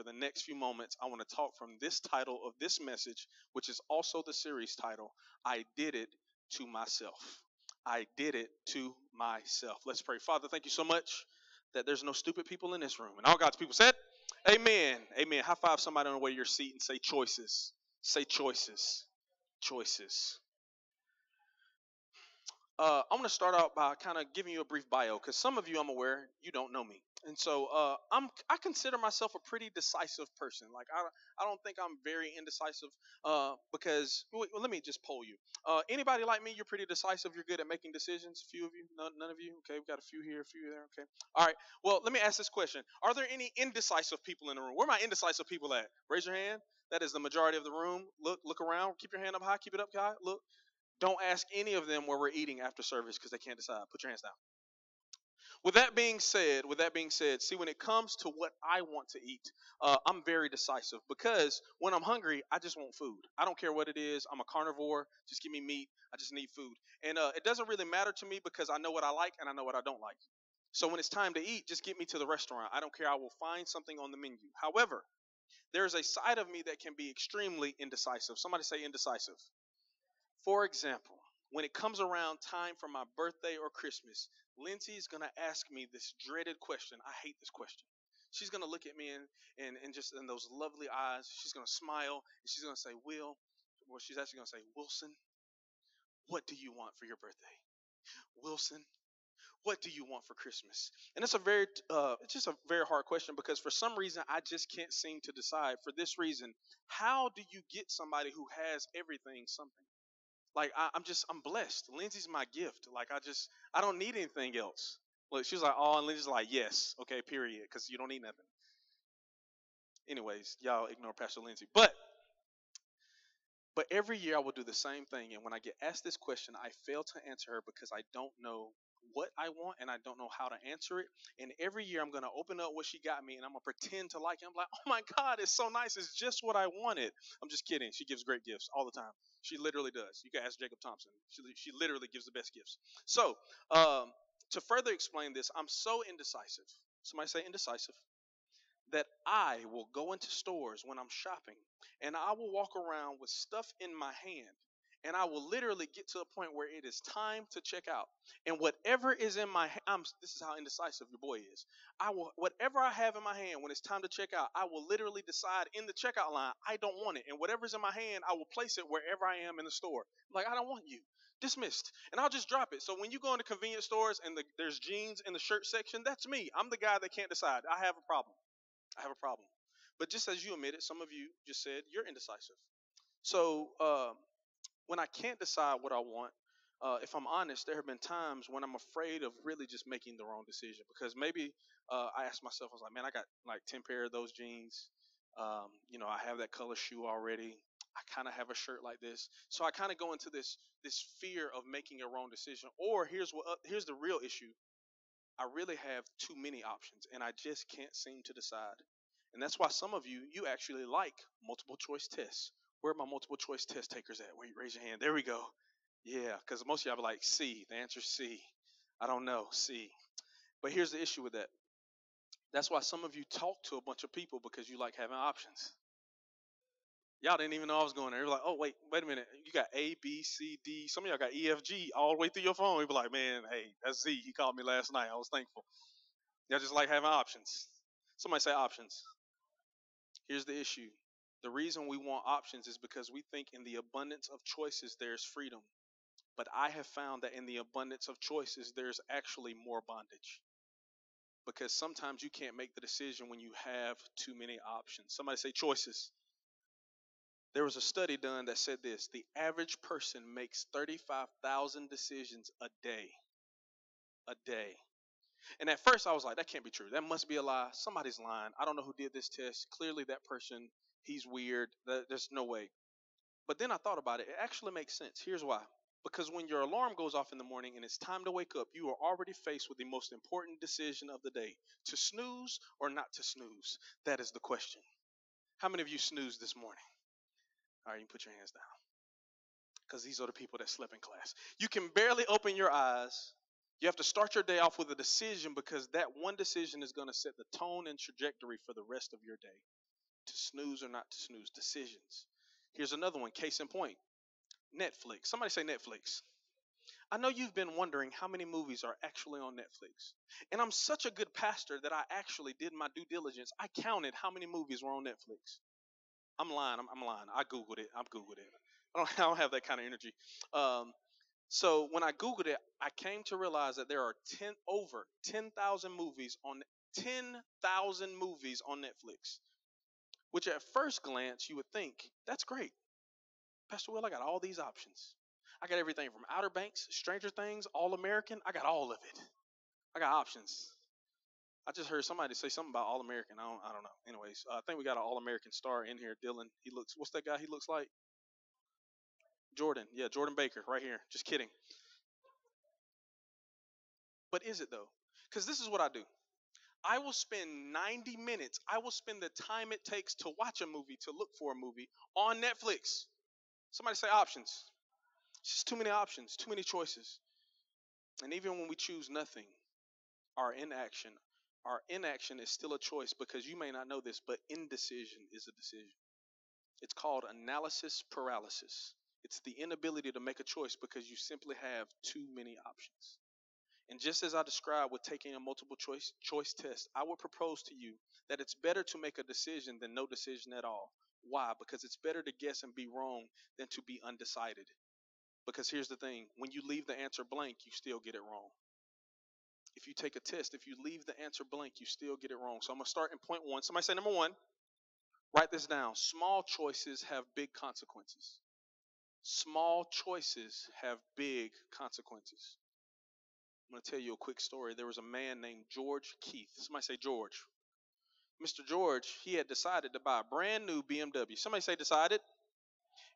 for the next few moments, I want to talk from this title of this message, which is also the series title I Did It to Myself. I did it to myself. Let's pray. Father, thank you so much that there's no stupid people in this room. And all God's people said, Amen. Amen. High five somebody on the way to your seat and say choices. Say choices. Choices. Uh, I'm going to start out by kind of giving you a brief bio because some of you, I'm aware, you don't know me, and so uh, I'm I consider myself a pretty decisive person. Like I I don't think I'm very indecisive uh, because well, let me just poll you. Uh, anybody like me? You're pretty decisive. You're good at making decisions. A few of you, none, none of you. Okay, we've got a few here, a few there. Okay, all right. Well, let me ask this question: Are there any indecisive people in the room? Where are my indecisive people at? Raise your hand. That is the majority of the room. Look, look around. Keep your hand up high. Keep it up high. Look. Don't ask any of them where we're eating after service because they can't decide. Put your hands down. With that being said, with that being said, see when it comes to what I want to eat, uh, I'm very decisive because when I'm hungry, I just want food. I don't care what it is. I'm a carnivore. Just give me meat. I just need food, and uh, it doesn't really matter to me because I know what I like and I know what I don't like. So when it's time to eat, just get me to the restaurant. I don't care. I will find something on the menu. However, there's a side of me that can be extremely indecisive. Somebody say indecisive. For example, when it comes around time for my birthday or Christmas, Lindsay is going to ask me this dreaded question. I hate this question. She's going to look at me and, and, and just in those lovely eyes, she's going to smile and she's going to say, Will, well, she's actually going to say, Wilson, what do you want for your birthday? Wilson, what do you want for Christmas? And it's a very, uh, it's just a very hard question because for some reason I just can't seem to decide. For this reason, how do you get somebody who has everything something? Like I, am just I'm blessed. Lindsay's my gift. Like I just I don't need anything else. Look, she's like, oh, and Lindsay's like, yes, okay, period, because you don't need nothing. Anyways, y'all ignore Pastor Lindsay, but but every year I will do the same thing, and when I get asked this question, I fail to answer her because I don't know what I want and I don't know how to answer it. And every year I'm going to open up what she got me and I'm going to pretend to like it. I'm like, oh my God, it's so nice. It's just what I wanted. I'm just kidding. She gives great gifts all the time. She literally does. You can ask Jacob Thompson. She, she literally gives the best gifts. So, um, to further explain this, I'm so indecisive. Somebody say indecisive. That I will go into stores when I'm shopping and I will walk around with stuff in my hand and I will literally get to a point where it is time to check out. And whatever is in my I'm this is how indecisive your boy is. I will whatever I have in my hand when it's time to check out, I will literally decide in the checkout line I don't want it. And whatever's in my hand, I will place it wherever I am in the store. Like I don't want you. Dismissed. And I'll just drop it. So when you go into convenience stores and the, there's jeans in the shirt section, that's me. I'm the guy that can't decide. I have a problem. I have a problem. But just as you admitted, some of you just said you're indecisive. So um, when I can't decide what I want, uh, if I'm honest, there have been times when I'm afraid of really just making the wrong decision because maybe uh, I ask myself, I was like, man, I got like 10 pair of those jeans. Um, you know, I have that color shoe already. I kind of have a shirt like this, so I kind of go into this this fear of making a wrong decision. Or here's what uh, here's the real issue: I really have too many options, and I just can't seem to decide. And that's why some of you you actually like multiple choice tests where are my multiple choice test takers at? Wait, raise your hand. There we go. Yeah, because most of y'all be like C. The answer is C. I don't know C. But here's the issue with that. That's why some of you talk to a bunch of people because you like having options. Y'all didn't even know I was going there. You're like, oh wait, wait a minute. You got A, B, C, D. Some of y'all got E, F, G all the way through your phone. You be like, man, hey, that's Z. He called me last night. I was thankful. Y'all just like having options. Somebody say options. Here's the issue. The reason we want options is because we think in the abundance of choices there's freedom. But I have found that in the abundance of choices there's actually more bondage. Because sometimes you can't make the decision when you have too many options. Somebody say choices. There was a study done that said this the average person makes 35,000 decisions a day. A day. And at first I was like, that can't be true. That must be a lie. Somebody's lying. I don't know who did this test. Clearly that person he's weird. There's no way. But then I thought about it. It actually makes sense. Here's why. Because when your alarm goes off in the morning and it's time to wake up, you are already faced with the most important decision of the day to snooze or not to snooze. That is the question. How many of you snoozed this morning? All right, you can put your hands down. Because these are the people that slept in class. You can barely open your eyes. You have to start your day off with a decision because that one decision is going to set the tone and trajectory for the rest of your day. To snooze or not to snooze. Decisions. Here's another one. Case in point Netflix. Somebody say Netflix. I know you've been wondering how many movies are actually on Netflix. And I'm such a good pastor that I actually did my due diligence. I counted how many movies were on Netflix. I'm lying. I'm, I'm lying. I Googled it. I'm Googled it. I don't, I don't have that kind of energy. Um, so when I Googled it, I came to realize that there are 10 over 10,000 movies on 10,000 movies on Netflix. Which at first glance you would think, that's great. Pastor Will, I got all these options. I got everything from Outer Banks, Stranger Things, All American. I got all of it. I got options. I just heard somebody say something about All American. I don't, I don't know. Anyways, uh, I think we got an All American star in here, Dylan. He looks. What's that guy? He looks like Jordan. Yeah, Jordan Baker, right here. Just kidding. But is it though? Because this is what I do. I will spend 90 minutes. I will spend the time it takes to watch a movie, to look for a movie on Netflix. Somebody say options. It's just too many options, too many choices. And even when we choose nothing, our inaction, our inaction is still a choice because you may not know this, but indecision is a decision. It's called analysis paralysis. It's the inability to make a choice because you simply have too many options. And just as I described with taking a multiple choice choice test, I would propose to you that it's better to make a decision than no decision at all. Why? Because it's better to guess and be wrong than to be undecided. Because here's the thing when you leave the answer blank, you still get it wrong. If you take a test, if you leave the answer blank, you still get it wrong. So I'm going to start in point one. Somebody say number one. Write this down. Small choices have big consequences. Small choices have big consequences. I'm going to tell you a quick story. There was a man named George Keith. Somebody say George. Mr. George, he had decided to buy a brand new BMW. Somebody say decided.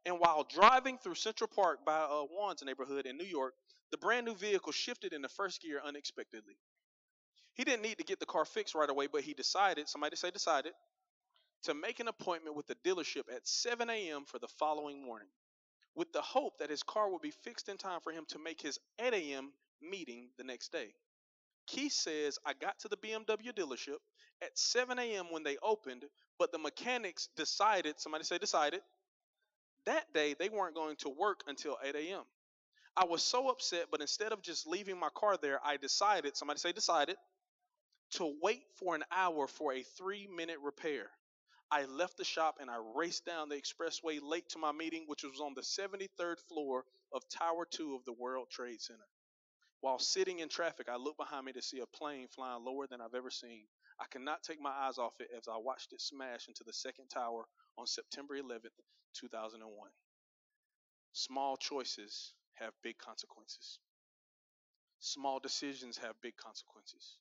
And while driving through Central Park by uh, Juan's neighborhood in New York, the brand new vehicle shifted into first gear unexpectedly. He didn't need to get the car fixed right away, but he decided, somebody say decided, to make an appointment with the dealership at 7 a.m. for the following morning, with the hope that his car would be fixed in time for him to make his 8 a.m. meeting the next day. Keith says, I got to the BMW dealership at 7 a.m. when they opened, but the mechanics decided, somebody say decided, that day, they weren't going to work until 8 a.m. I was so upset, but instead of just leaving my car there, I decided, somebody say decided, to wait for an hour for a three minute repair. I left the shop and I raced down the expressway late to my meeting, which was on the 73rd floor of Tower 2 of the World Trade Center. While sitting in traffic, I looked behind me to see a plane flying lower than I've ever seen. I could not take my eyes off it as I watched it smash into the second tower on September 11th, 2001. Small choices have big consequences. Small decisions have big consequences.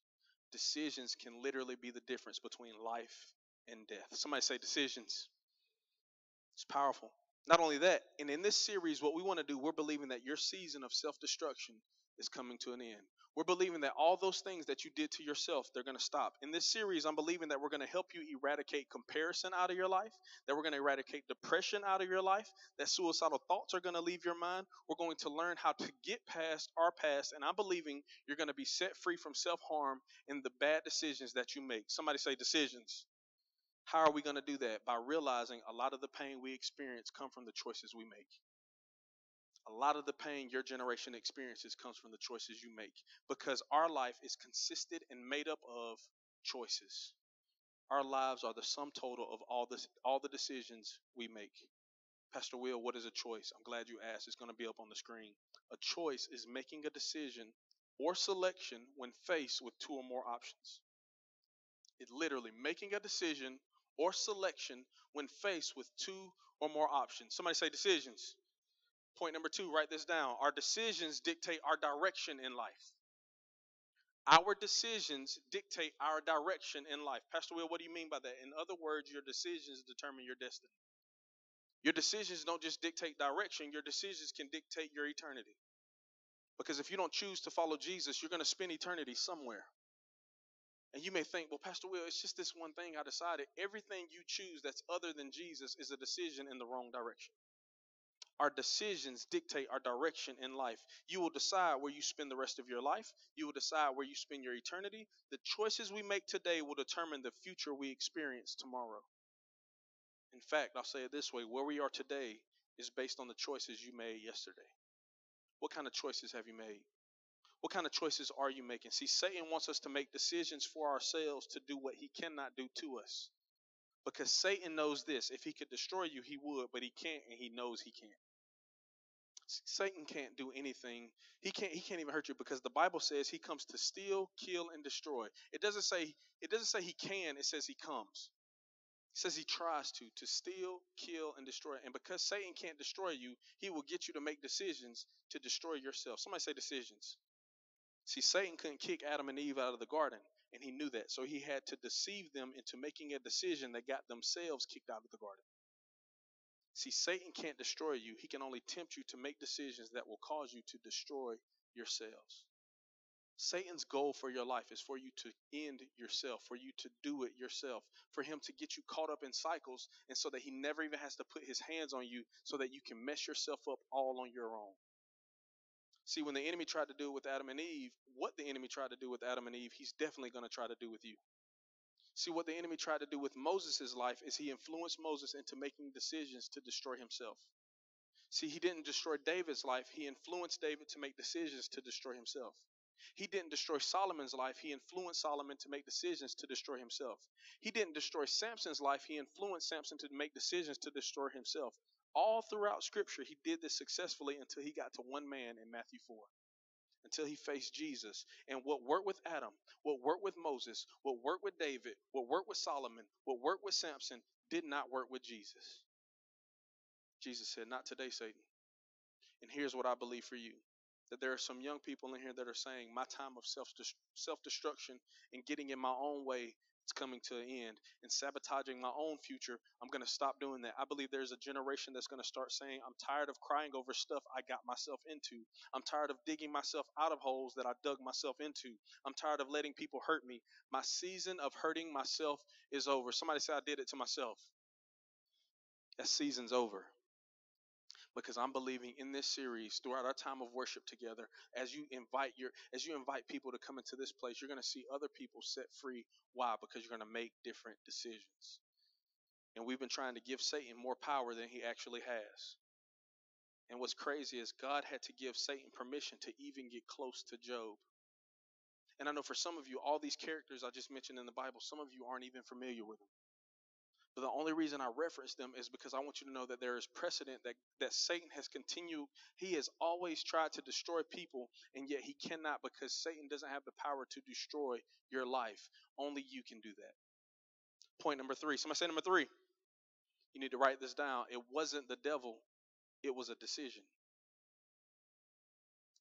Decisions can literally be the difference between life and death. Somebody say decisions. It's powerful. Not only that, and in this series, what we want to do, we're believing that your season of self destruction is coming to an end. We're believing that all those things that you did to yourself, they're going to stop. In this series, I'm believing that we're going to help you eradicate comparison out of your life, that we're going to eradicate depression out of your life, that suicidal thoughts are going to leave your mind. We're going to learn how to get past our past, and I'm believing you're going to be set free from self harm and the bad decisions that you make. Somebody say decisions. How are we going to do that? By realizing a lot of the pain we experience come from the choices we make. A lot of the pain your generation experiences comes from the choices you make because our life is consisted and made up of choices. Our lives are the sum total of all this all the decisions we make. Pastor Will, what is a choice? I'm glad you asked. It's going to be up on the screen. A choice is making a decision or selection when faced with two or more options. It literally making a decision or selection when faced with two or more options. Somebody say decisions. Point number two, write this down. Our decisions dictate our direction in life. Our decisions dictate our direction in life. Pastor Will, what do you mean by that? In other words, your decisions determine your destiny. Your decisions don't just dictate direction, your decisions can dictate your eternity. Because if you don't choose to follow Jesus, you're going to spend eternity somewhere. And you may think, well, Pastor Will, it's just this one thing I decided. Everything you choose that's other than Jesus is a decision in the wrong direction. Our decisions dictate our direction in life. You will decide where you spend the rest of your life. You will decide where you spend your eternity. The choices we make today will determine the future we experience tomorrow. In fact, I'll say it this way where we are today is based on the choices you made yesterday. What kind of choices have you made? What kind of choices are you making? See, Satan wants us to make decisions for ourselves to do what he cannot do to us. Because Satan knows this if he could destroy you, he would, but he can't, and he knows he can't. Satan can't do anything. He can't he can't even hurt you because the Bible says he comes to steal, kill and destroy. It doesn't say it doesn't say he can, it says he comes. It says he tries to to steal, kill and destroy. And because Satan can't destroy you, he will get you to make decisions to destroy yourself. Somebody say decisions. See, Satan couldn't kick Adam and Eve out of the garden, and he knew that. So he had to deceive them into making a decision that got themselves kicked out of the garden. See, Satan can't destroy you. He can only tempt you to make decisions that will cause you to destroy yourselves. Satan's goal for your life is for you to end yourself, for you to do it yourself, for him to get you caught up in cycles, and so that he never even has to put his hands on you so that you can mess yourself up all on your own. See, when the enemy tried to do it with Adam and Eve, what the enemy tried to do with Adam and Eve, he's definitely going to try to do with you. See, what the enemy tried to do with Moses' life is he influenced Moses into making decisions to destroy himself. See, he didn't destroy David's life, he influenced David to make decisions to destroy himself. He didn't destroy Solomon's life, he influenced Solomon to make decisions to destroy himself. He didn't destroy Samson's life, he influenced Samson to make decisions to destroy himself. All throughout Scripture, he did this successfully until he got to one man in Matthew 4 until he faced Jesus. And what worked with Adam, what worked with Moses, what worked with David, what worked with Solomon, what worked with Samson did not work with Jesus. Jesus said, Not today, Satan. And here's what I believe for you that there are some young people in here that are saying, My time of self destruction and getting in my own way it's coming to an end and sabotaging my own future, I'm going to stop doing that. I believe there's a generation that's going to start saying, I'm tired of crying over stuff I got myself into. I'm tired of digging myself out of holes that I dug myself into. I'm tired of letting people hurt me. My season of hurting myself is over. Somebody say, I did it to myself. That season's over because I'm believing in this series throughout our time of worship together. As you invite your as you invite people to come into this place you're going to see other people set free. Why? Because you're going to make different decisions. And we've been trying to give Satan more power than he actually has. And what's crazy is God had to give Satan permission to even get close to Job. And I know for some of you all these characters I just mentioned in the Bible some of you aren't even familiar with them but the only reason I reference them is because I want you to know that there is precedent that, that Satan has continued. He has always tried to destroy people, and yet he cannot because Satan doesn't have the power to destroy your life. Only you can do that. Point number three. Somebody say number three. You need to write this down. It wasn't the devil, it was a decision.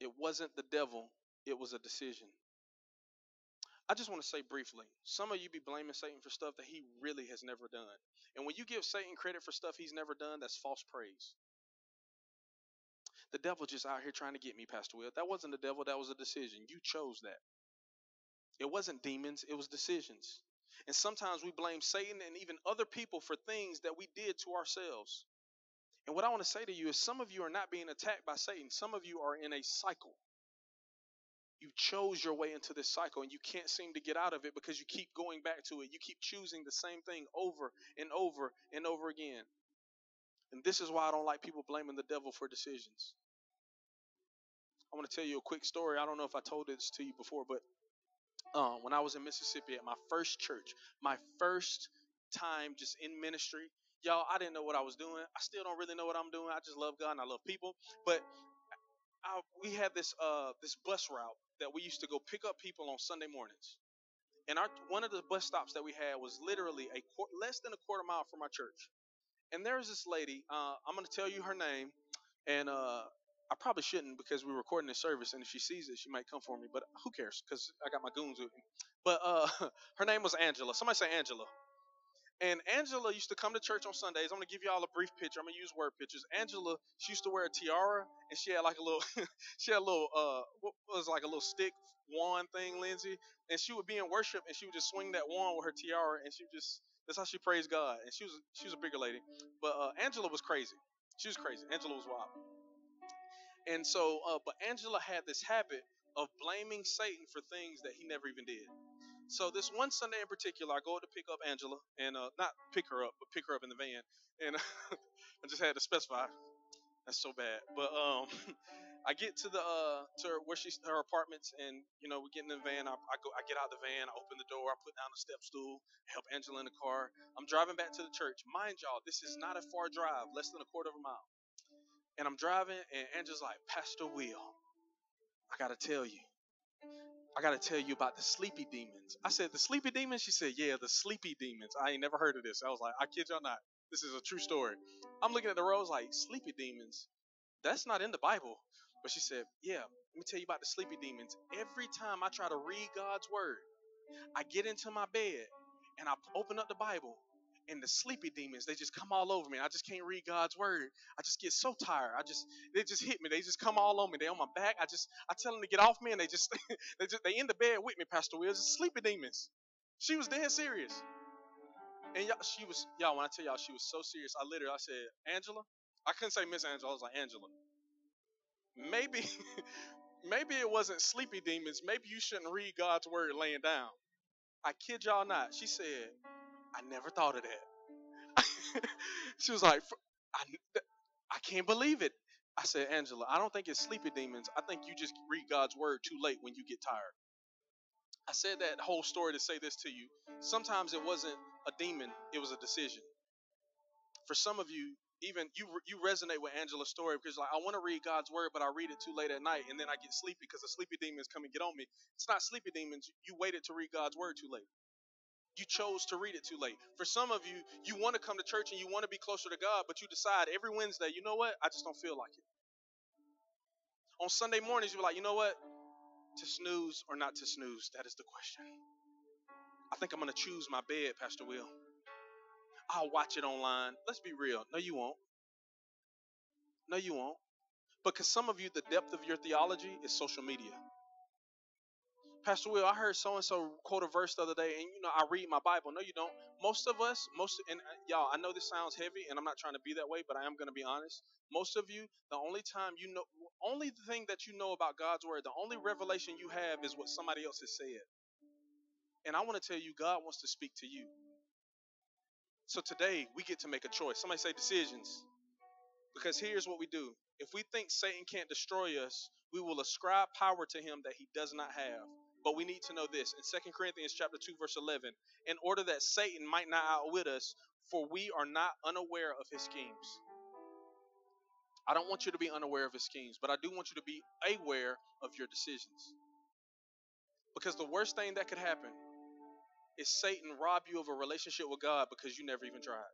It wasn't the devil, it was a decision. I just want to say briefly, some of you be blaming Satan for stuff that he really has never done. And when you give Satan credit for stuff he's never done, that's false praise. The devil just out here trying to get me, Pastor Will. That wasn't the devil, that was a decision. You chose that. It wasn't demons, it was decisions. And sometimes we blame Satan and even other people for things that we did to ourselves. And what I want to say to you is some of you are not being attacked by Satan, some of you are in a cycle you chose your way into this cycle and you can't seem to get out of it because you keep going back to it. You keep choosing the same thing over and over and over again. And this is why I don't like people blaming the devil for decisions. I want to tell you a quick story. I don't know if I told this to you before, but uh, when I was in Mississippi at my first church, my first time just in ministry, y'all, I didn't know what I was doing. I still don't really know what I'm doing. I just love God and I love people. But I, we had this uh, this bus route that we used to go pick up people on Sunday mornings. And our one of the bus stops that we had was literally a less than a quarter mile from our church. And there was this lady. Uh, I'm going to tell you her name, and uh, I probably shouldn't because we're recording this service, and if she sees it, she might come for me. But who cares? Because I got my goons with me. But uh, her name was Angela. Somebody say Angela. And Angela used to come to church on Sundays. I'm gonna give y'all a brief picture. I'm gonna use word pictures. Angela, she used to wear a tiara, and she had like a little, she had a little, uh, what was like a little stick wand thing, Lindsay. And she would be in worship, and she would just swing that wand with her tiara, and she would just, that's how she praised God. And she was, she was a bigger lady. But uh, Angela was crazy. She was crazy. Angela was wild. And so, uh, but Angela had this habit of blaming Satan for things that he never even did. So this one Sunday in particular, I go to pick up Angela, and uh, not pick her up, but pick her up in the van, and I just had to specify. That's so bad. But um, I get to the uh to where she's her apartments, and you know we get in the van. I, I go, I get out of the van, I open the door, I put down the step stool, help Angela in the car. I'm driving back to the church. Mind y'all, this is not a far drive, less than a quarter of a mile. And I'm driving, and Angela's like, Pastor Will, I gotta tell you. I gotta tell you about the sleepy demons. I said, the sleepy demons? She said, yeah, the sleepy demons. I ain't never heard of this. I was like, I kid y'all not. This is a true story. I'm looking at the roads like, sleepy demons? That's not in the Bible. But she said, yeah, let me tell you about the sleepy demons. Every time I try to read God's word, I get into my bed and I open up the Bible and the sleepy demons. They just come all over me. I just can't read god's word. I just get so tired. I just they just hit me. They just come all on me. They on my back. I just i tell them to get off me and they just they just they in the bed with me pastor will. Just sleepy demons. She was dead serious. And y'all, she was y'all when i tell y'all she was so serious i literally i said angela? I couldn't say miss angela. I was like angela. Maybe maybe it wasn't sleepy demons. Maybe you shouldn't read god's word laying down. I kid y'all not. She said I never thought of that. she was like, I, I can't believe it. I said, Angela, I don't think it's sleepy demons. I think you just read God's word too late when you get tired. I said that whole story to say this to you. Sometimes it wasn't a demon, it was a decision. For some of you, even you you resonate with Angela's story because like I want to read God's word, but I read it too late at night, and then I get sleepy because the sleepy demons come and get on me. It's not sleepy demons. You waited to read God's word too late. You chose to read it too late. For some of you, you want to come to church and you want to be closer to God, but you decide every Wednesday, you know what? I just don't feel like it. On Sunday mornings, you're like, you know what? To snooze or not to snooze? That is the question. I think I'm going to choose my bed, Pastor Will. I'll watch it online. Let's be real. No, you won't. No, you won't. Because some of you, the depth of your theology is social media. Pastor Will, I heard so and so quote a verse the other day, and you know, I read my Bible. No, you don't. Most of us, most, and uh, y'all, I know this sounds heavy, and I'm not trying to be that way, but I am going to be honest. Most of you, the only time you know, only thing that you know about God's word, the only revelation you have is what somebody else has said. And I want to tell you, God wants to speak to you. So today, we get to make a choice. Somebody say decisions. Because here's what we do if we think Satan can't destroy us, we will ascribe power to him that he does not have. But we need to know this in 2 Corinthians chapter 2 verse 11, in order that Satan might not outwit us, for we are not unaware of his schemes. I don't want you to be unaware of his schemes, but I do want you to be aware of your decisions. Because the worst thing that could happen is Satan rob you of a relationship with God because you never even tried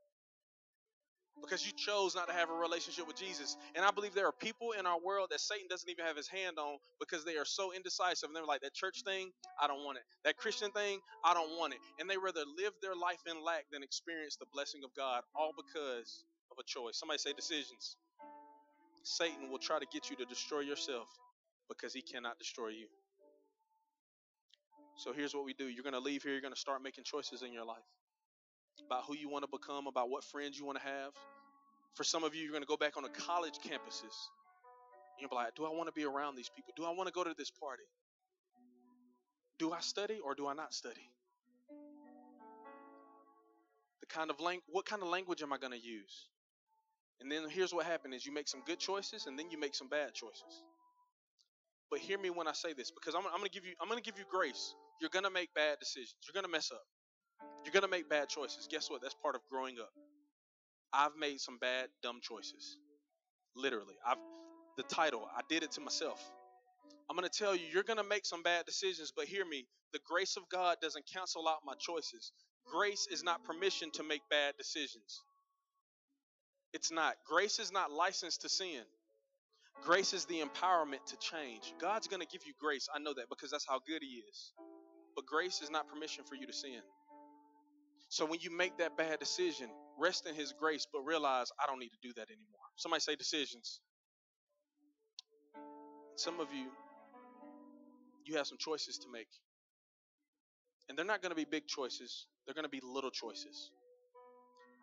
because you chose not to have a relationship with Jesus. And I believe there are people in our world that Satan doesn't even have his hand on because they are so indecisive. And they're like, that church thing, I don't want it. That Christian thing, I don't want it. And they rather live their life in lack than experience the blessing of God, all because of a choice. Somebody say decisions. Satan will try to get you to destroy yourself because he cannot destroy you. So here's what we do you're going to leave here, you're going to start making choices in your life about who you want to become, about what friends you want to have. For some of you, you're going to go back on the college campuses. You'll be like, do I want to be around these people? Do I want to go to this party? Do I study or do I not study? The kind of lang- what kind of language am I going to use? And then here's what happens: is you make some good choices and then you make some bad choices. But hear me when I say this, because I'm, I'm going to give you I'm going to give you grace. You're going to make bad decisions. You're going to mess up. You're going to make bad choices. Guess what? That's part of growing up. I've made some bad, dumb choices. Literally. I've the title, I did it to myself. I'm going to tell you, you're going to make some bad decisions, but hear me. The grace of God doesn't cancel out my choices. Grace is not permission to make bad decisions. It's not. Grace is not license to sin. Grace is the empowerment to change. God's going to give you grace. I know that because that's how good He is. But grace is not permission for you to sin. So when you make that bad decision, rest in His grace, but realize I don't need to do that anymore. Somebody say decisions. Some of you, you have some choices to make. And they're not going to be big choices, they're going to be little choices.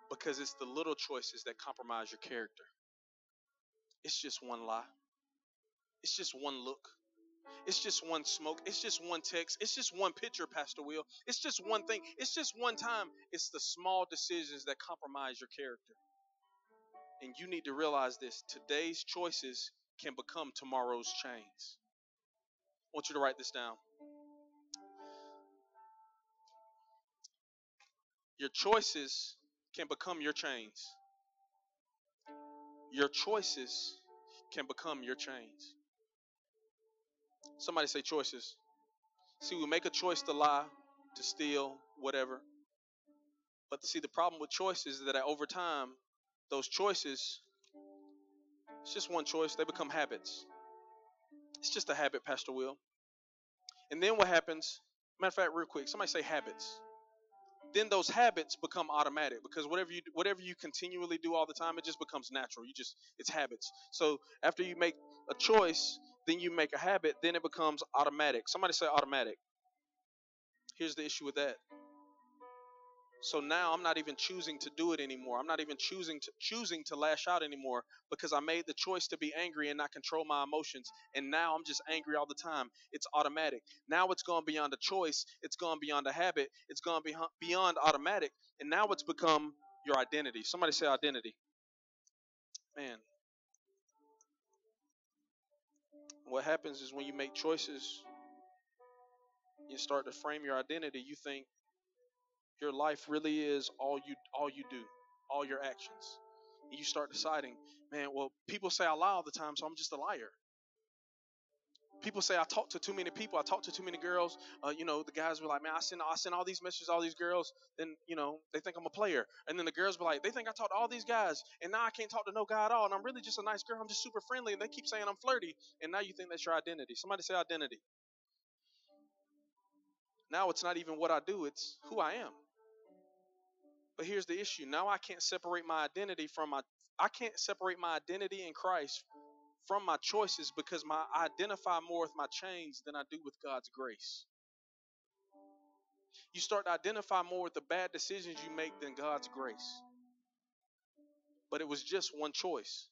Because it's the little choices that compromise your character. It's just one lie, it's just one look, It's just one smoke. It's just one text. It's just one picture, Pastor Will. It's just one thing. It's just one time. It's the small decisions that compromise your character. And you need to realize this today's choices can become tomorrow's chains. I want you to write this down. Your choices can become your chains. Your choices can become your chains. Somebody say choices. See, we make a choice to lie, to steal, whatever. But see, the problem with choices is that over time, those choices, it's just one choice, they become habits. It's just a habit, Pastor Will. And then what happens? Matter of fact, real quick, somebody say habits then those habits become automatic because whatever you whatever you continually do all the time, it just becomes natural. You just it's habits. So after you make a choice, then you make a habit, then it becomes automatic. Somebody say automatic. Here's the issue with that. So now I'm not even choosing to do it anymore. I'm not even choosing to choosing to lash out anymore because I made the choice to be angry and not control my emotions. And now I'm just angry all the time. It's automatic. Now it's gone beyond a choice. It's gone beyond a habit. It's gone beyond automatic. And now it's become your identity. Somebody say identity. Man. What happens is when you make choices, you start to frame your identity. You think your life really is all you all you do, all your actions. And you start deciding, man, well, people say I lie all the time, so I'm just a liar. People say I talk to too many people. I talk to too many girls. Uh, you know, the guys were like, man, I send I send all these messages, all these girls. Then you know they think I'm a player, and then the girls be like, they think I talk to all these guys, and now I can't talk to no guy at all, and I'm really just a nice girl. I'm just super friendly, and they keep saying I'm flirty, and now you think that's your identity. Somebody say identity. Now it's not even what I do; it's who I am. But here's the issue. Now I can't separate my identity from my I can't separate my identity in Christ from my choices because my I identify more with my chains than I do with God's grace. You start to identify more with the bad decisions you make than God's grace. But it was just one choice.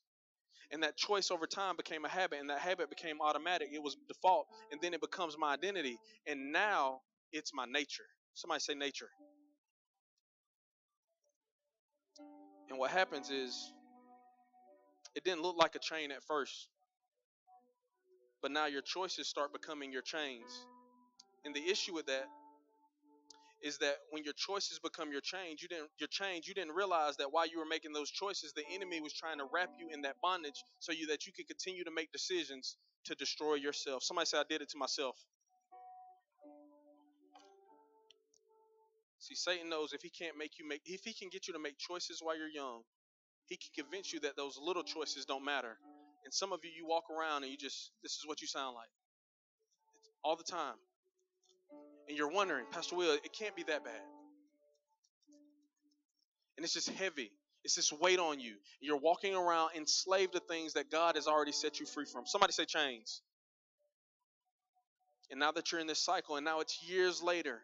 And that choice over time became a habit, and that habit became automatic. It was default, and then it becomes my identity. And now it's my nature. Somebody say nature. And what happens is, it didn't look like a chain at first, but now your choices start becoming your chains. And the issue with that is that when your choices become your change, you didn't your change, you didn't realize that while you were making those choices, the enemy was trying to wrap you in that bondage so you that you could continue to make decisions to destroy yourself. Somebody say I did it to myself. See, Satan knows if he can't make you make, if he can get you to make choices while you're young, he can convince you that those little choices don't matter. And some of you, you walk around and you just, this is what you sound like all the time. And you're wondering, Pastor Will, it can't be that bad. And it's just heavy. It's this weight on you. You're walking around enslaved to things that God has already set you free from. Somebody say chains. And now that you're in this cycle, and now it's years later,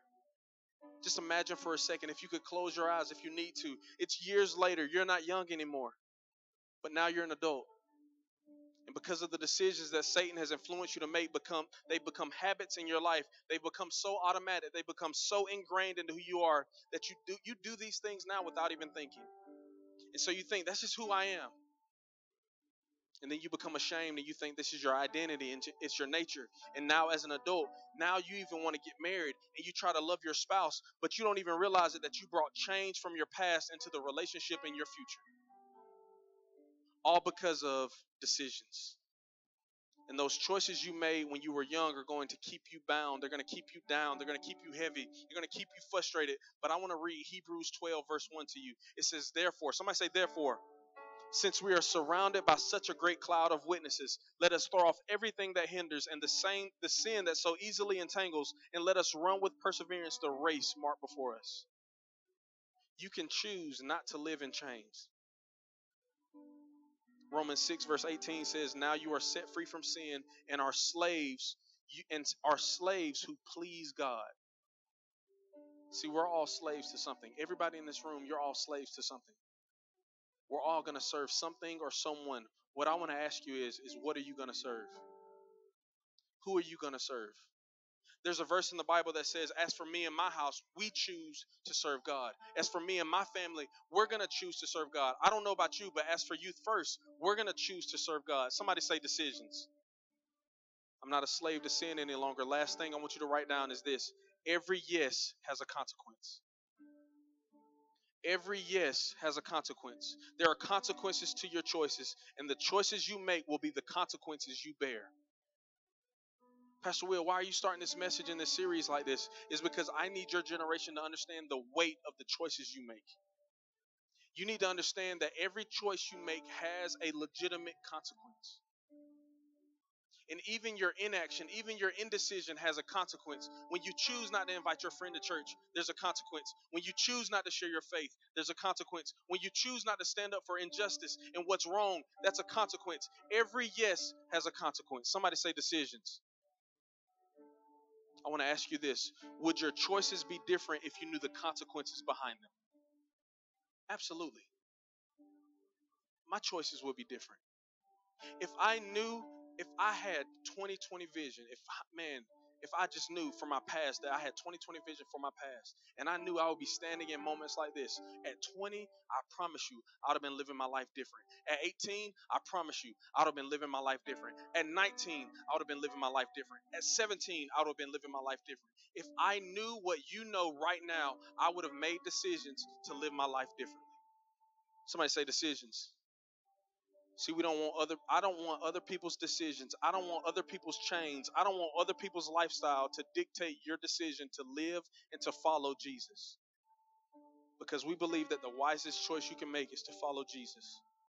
just imagine for a second if you could close your eyes if you need to. It's years later. You're not young anymore, but now you're an adult. And because of the decisions that Satan has influenced you to make, become they become habits in your life. They become so automatic. They become so ingrained into who you are that you do you do these things now without even thinking. And so you think that's just who I am and then you become ashamed and you think this is your identity and it's your nature. And now as an adult now you even want to get married and you try to love your spouse but you don't even realize it that you brought change from your past into the relationship in your future. All because of decisions. And those choices you made when you were young are going to keep you bound. They're going to keep you down. They're going to keep you heavy. They're going to keep you frustrated. But i want to read hebrews 12 verse 1 to you. It says therefore somebody say therefore since we are surrounded by such a great cloud of witnesses, let us throw off everything that hinders and the same the sin that so easily entangles, and let us run with perseverance the race marked before us. You can choose not to live in chains. Romans 6 verse 18 says, "Now you are set free from sin and are slaves you, and are slaves who please God." See, we're all slaves to something. Everybody in this room, you're all slaves to something. We're all going to serve something or someone. What I want to ask you is, is what are you going to serve? Who are you going to serve? There's a verse in the Bible that says, As for me and my house, we choose to serve God. As for me and my family, we're going to choose to serve God. I don't know about you, but as for youth first, we're going to choose to serve God. Somebody say decisions. I'm not a slave to sin any longer. Last thing I want you to write down is this every yes has a consequence. Every yes has a consequence. There are consequences to your choices, and the choices you make will be the consequences you bear. Pastor Will, why are you starting this message in this series like this? Is because I need your generation to understand the weight of the choices you make. You need to understand that every choice you make has a legitimate consequence. And even your inaction, even your indecision has a consequence. When you choose not to invite your friend to church, there's a consequence. When you choose not to share your faith, there's a consequence. When you choose not to stand up for injustice and what's wrong, that's a consequence. Every yes has a consequence. Somebody say decisions. I want to ask you this Would your choices be different if you knew the consequences behind them? Absolutely. My choices would be different. If I knew if I had 2020 vision, if man, if I just knew from my past that I had 2020 vision for my past, and I knew I would be standing in moments like this, at 20, I promise you, I'd have been living my life different. At 18, I promise you, I'd have been living my life different. At 19, I would have been living my life different. At 17, I would have been living my life different. If I knew what you know right now, I would have made decisions to live my life differently. Somebody say decisions. See, we don't want other I don't want other people's decisions. I don't want other people's chains. I don't want other people's lifestyle to dictate your decision to live and to follow Jesus. Because we believe that the wisest choice you can make is to follow Jesus.